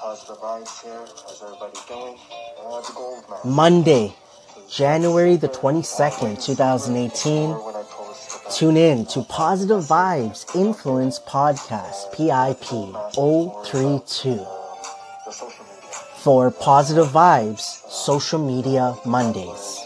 Positive vibes here. How's everybody doing? Uh, the gold man. Monday, January the 22nd, 2018. Tune in to Positive Vibes Influence Podcast, PIP 032, for Positive Vibes Social Media Mondays.